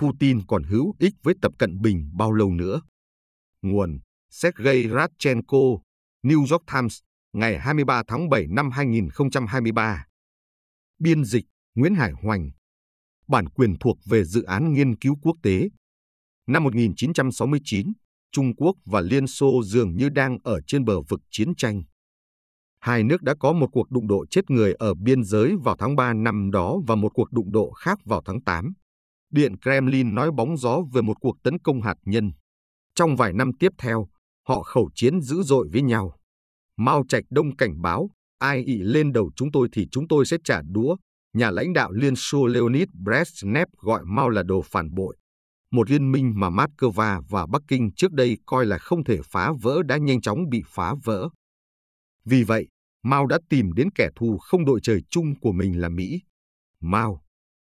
Putin còn hữu ích với Tập Cận Bình bao lâu nữa. Nguồn Sergei Radchenko, New York Times, ngày 23 tháng 7 năm 2023. Biên dịch Nguyễn Hải Hoành. Bản quyền thuộc về dự án nghiên cứu quốc tế. Năm 1969, Trung Quốc và Liên Xô dường như đang ở trên bờ vực chiến tranh. Hai nước đã có một cuộc đụng độ chết người ở biên giới vào tháng 3 năm đó và một cuộc đụng độ khác vào tháng 8. Điện Kremlin nói bóng gió về một cuộc tấn công hạt nhân. Trong vài năm tiếp theo, họ khẩu chiến dữ dội với nhau. Mao Trạch Đông cảnh báo, ai ị lên đầu chúng tôi thì chúng tôi sẽ trả đũa. Nhà lãnh đạo Liên Xô Leonid Brezhnev gọi Mao là đồ phản bội. Một liên minh mà Moscow và Bắc Kinh trước đây coi là không thể phá vỡ đã nhanh chóng bị phá vỡ. Vì vậy, Mao đã tìm đến kẻ thù không đội trời chung của mình là Mỹ. Mao,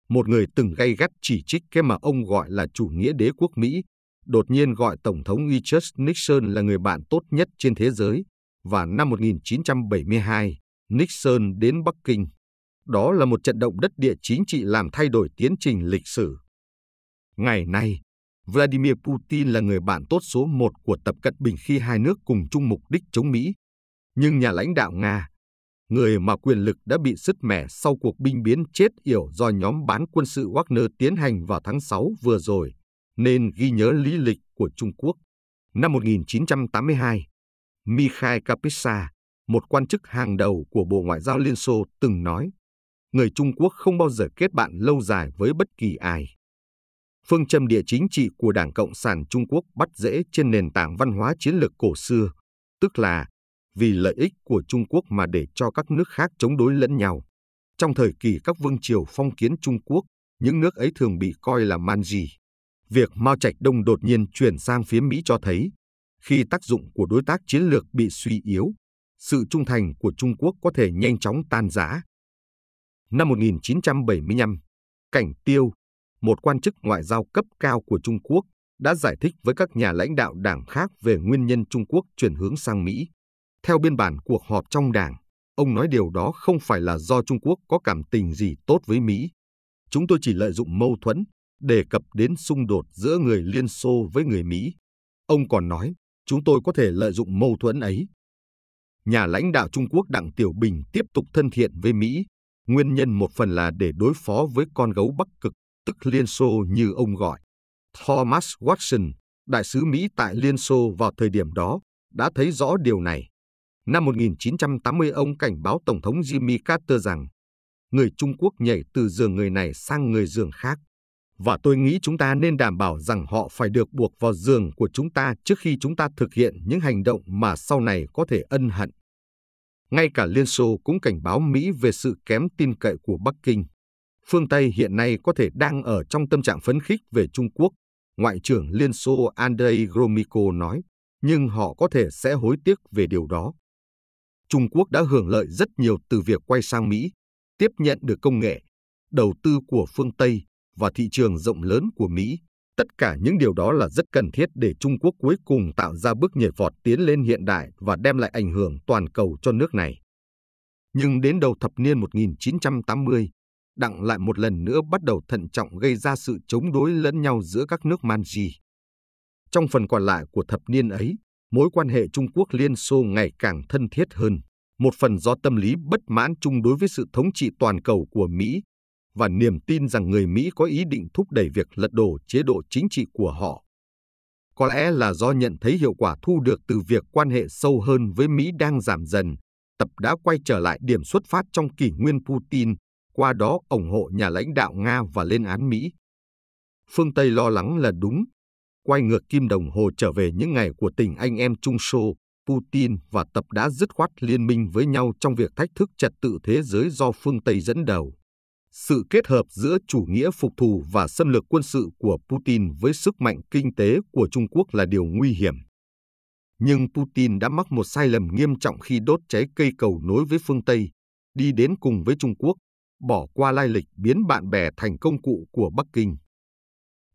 một người từng gay gắt chỉ trích cái mà ông gọi là chủ nghĩa đế quốc Mỹ, đột nhiên gọi Tổng thống Richard Nixon là người bạn tốt nhất trên thế giới, và năm 1972, Nixon đến Bắc Kinh. Đó là một trận động đất địa chính trị làm thay đổi tiến trình lịch sử. Ngày nay, Vladimir Putin là người bạn tốt số một của Tập Cận Bình khi hai nước cùng chung mục đích chống Mỹ. Nhưng nhà lãnh đạo Nga, người mà quyền lực đã bị sứt mẻ sau cuộc binh biến chết yểu do nhóm bán quân sự Wagner tiến hành vào tháng 6 vừa rồi, nên ghi nhớ lý lịch của Trung Quốc. Năm 1982, Mikhail Kapitsa, một quan chức hàng đầu của Bộ Ngoại giao Liên Xô từng nói, người Trung Quốc không bao giờ kết bạn lâu dài với bất kỳ ai. Phương châm địa chính trị của Đảng Cộng sản Trung Quốc bắt rễ trên nền tảng văn hóa chiến lược cổ xưa, tức là vì lợi ích của Trung Quốc mà để cho các nước khác chống đối lẫn nhau. Trong thời kỳ các vương triều phong kiến Trung Quốc, những nước ấy thường bị coi là man gì. Việc Mao Trạch Đông đột nhiên chuyển sang phía Mỹ cho thấy, khi tác dụng của đối tác chiến lược bị suy yếu, sự trung thành của Trung Quốc có thể nhanh chóng tan rã. Năm 1975, Cảnh Tiêu, một quan chức ngoại giao cấp cao của Trung Quốc, đã giải thích với các nhà lãnh đạo đảng khác về nguyên nhân Trung Quốc chuyển hướng sang Mỹ. Theo biên bản cuộc họp trong đảng, ông nói điều đó không phải là do Trung Quốc có cảm tình gì tốt với Mỹ. Chúng tôi chỉ lợi dụng mâu thuẫn, đề cập đến xung đột giữa người Liên Xô với người Mỹ. Ông còn nói, chúng tôi có thể lợi dụng mâu thuẫn ấy. Nhà lãnh đạo Trung Quốc Đặng Tiểu Bình tiếp tục thân thiện với Mỹ, nguyên nhân một phần là để đối phó với con gấu Bắc Cực, tức Liên Xô như ông gọi. Thomas Watson, đại sứ Mỹ tại Liên Xô vào thời điểm đó, đã thấy rõ điều này. Năm 1980 ông cảnh báo Tổng thống Jimmy Carter rằng người Trung Quốc nhảy từ giường người này sang người giường khác. Và tôi nghĩ chúng ta nên đảm bảo rằng họ phải được buộc vào giường của chúng ta trước khi chúng ta thực hiện những hành động mà sau này có thể ân hận. Ngay cả Liên Xô cũng cảnh báo Mỹ về sự kém tin cậy của Bắc Kinh. Phương Tây hiện nay có thể đang ở trong tâm trạng phấn khích về Trung Quốc, Ngoại trưởng Liên Xô Andrei Gromyko nói, nhưng họ có thể sẽ hối tiếc về điều đó. Trung Quốc đã hưởng lợi rất nhiều từ việc quay sang Mỹ, tiếp nhận được công nghệ, đầu tư của phương Tây và thị trường rộng lớn của Mỹ. Tất cả những điều đó là rất cần thiết để Trung Quốc cuối cùng tạo ra bước nhảy vọt tiến lên hiện đại và đem lại ảnh hưởng toàn cầu cho nước này. Nhưng đến đầu thập niên 1980, Đặng lại một lần nữa bắt đầu thận trọng gây ra sự chống đối lẫn nhau giữa các nước Manji. Trong phần còn lại của thập niên ấy, mối quan hệ Trung Quốc Liên Xô ngày càng thân thiết hơn, một phần do tâm lý bất mãn chung đối với sự thống trị toàn cầu của Mỹ và niềm tin rằng người Mỹ có ý định thúc đẩy việc lật đổ chế độ chính trị của họ. Có lẽ là do nhận thấy hiệu quả thu được từ việc quan hệ sâu hơn với Mỹ đang giảm dần, Tập đã quay trở lại điểm xuất phát trong kỷ nguyên Putin, qua đó ủng hộ nhà lãnh đạo Nga và lên án Mỹ. Phương Tây lo lắng là đúng, quay ngược kim đồng hồ trở về những ngày của tình anh em Trung Xô, Putin và Tập đã dứt khoát liên minh với nhau trong việc thách thức trật tự thế giới do phương Tây dẫn đầu. Sự kết hợp giữa chủ nghĩa phục thù và xâm lược quân sự của Putin với sức mạnh kinh tế của Trung Quốc là điều nguy hiểm. Nhưng Putin đã mắc một sai lầm nghiêm trọng khi đốt cháy cây cầu nối với phương Tây, đi đến cùng với Trung Quốc, bỏ qua lai lịch biến bạn bè thành công cụ của Bắc Kinh.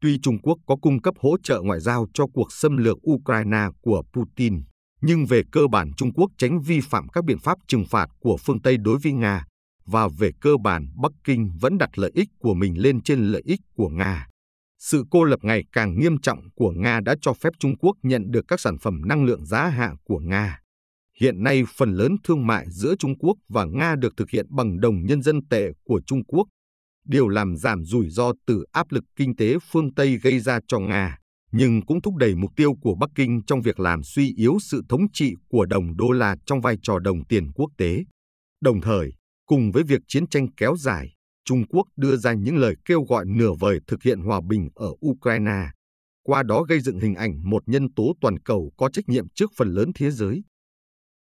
Tuy Trung Quốc có cung cấp hỗ trợ ngoại giao cho cuộc xâm lược Ukraine của Putin, nhưng về cơ bản Trung Quốc tránh vi phạm các biện pháp trừng phạt của phương Tây đối với Nga, và về cơ bản Bắc Kinh vẫn đặt lợi ích của mình lên trên lợi ích của Nga. Sự cô lập ngày càng nghiêm trọng của Nga đã cho phép Trung Quốc nhận được các sản phẩm năng lượng giá hạ của Nga. Hiện nay, phần lớn thương mại giữa Trung Quốc và Nga được thực hiện bằng đồng nhân dân tệ của Trung Quốc, điều làm giảm rủi ro từ áp lực kinh tế phương Tây gây ra cho Nga, nhưng cũng thúc đẩy mục tiêu của Bắc Kinh trong việc làm suy yếu sự thống trị của đồng đô la trong vai trò đồng tiền quốc tế. Đồng thời, cùng với việc chiến tranh kéo dài, Trung Quốc đưa ra những lời kêu gọi nửa vời thực hiện hòa bình ở Ukraine, qua đó gây dựng hình ảnh một nhân tố toàn cầu có trách nhiệm trước phần lớn thế giới.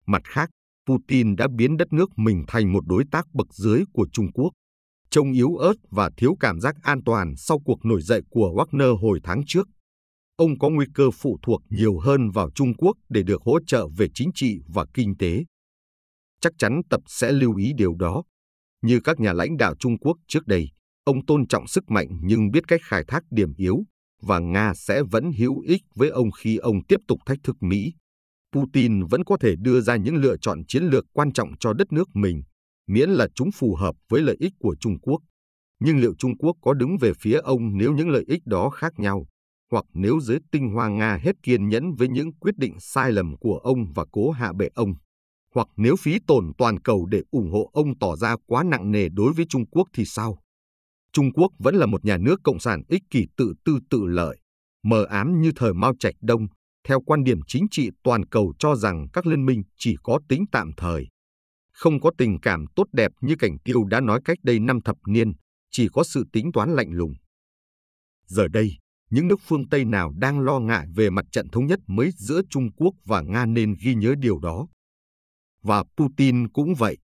Mặt khác, Putin đã biến đất nước mình thành một đối tác bậc dưới của Trung Quốc, trông yếu ớt và thiếu cảm giác an toàn sau cuộc nổi dậy của Wagner hồi tháng trước. Ông có nguy cơ phụ thuộc nhiều hơn vào Trung Quốc để được hỗ trợ về chính trị và kinh tế. Chắc chắn Tập sẽ lưu ý điều đó. Như các nhà lãnh đạo Trung Quốc trước đây, ông tôn trọng sức mạnh nhưng biết cách khai thác điểm yếu, và Nga sẽ vẫn hữu ích với ông khi ông tiếp tục thách thức Mỹ. Putin vẫn có thể đưa ra những lựa chọn chiến lược quan trọng cho đất nước mình, miễn là chúng phù hợp với lợi ích của Trung Quốc. Nhưng liệu Trung Quốc có đứng về phía ông nếu những lợi ích đó khác nhau, hoặc nếu giới tinh hoa Nga hết kiên nhẫn với những quyết định sai lầm của ông và cố hạ bệ ông? Hoặc nếu phí tổn toàn cầu để ủng hộ ông tỏ ra quá nặng nề đối với Trung Quốc thì sao? Trung Quốc vẫn là một nhà nước cộng sản ích kỷ tự tư tự lợi, mờ ám như thời Mao Trạch Đông, theo quan điểm chính trị toàn cầu cho rằng các liên minh chỉ có tính tạm thời. Không có tình cảm tốt đẹp như cảnh tiêu đã nói cách đây năm thập niên, chỉ có sự tính toán lạnh lùng. Giờ đây, những nước phương Tây nào đang lo ngại về mặt trận thống nhất mới giữa Trung Quốc và Nga nên ghi nhớ điều đó. Và Putin cũng vậy.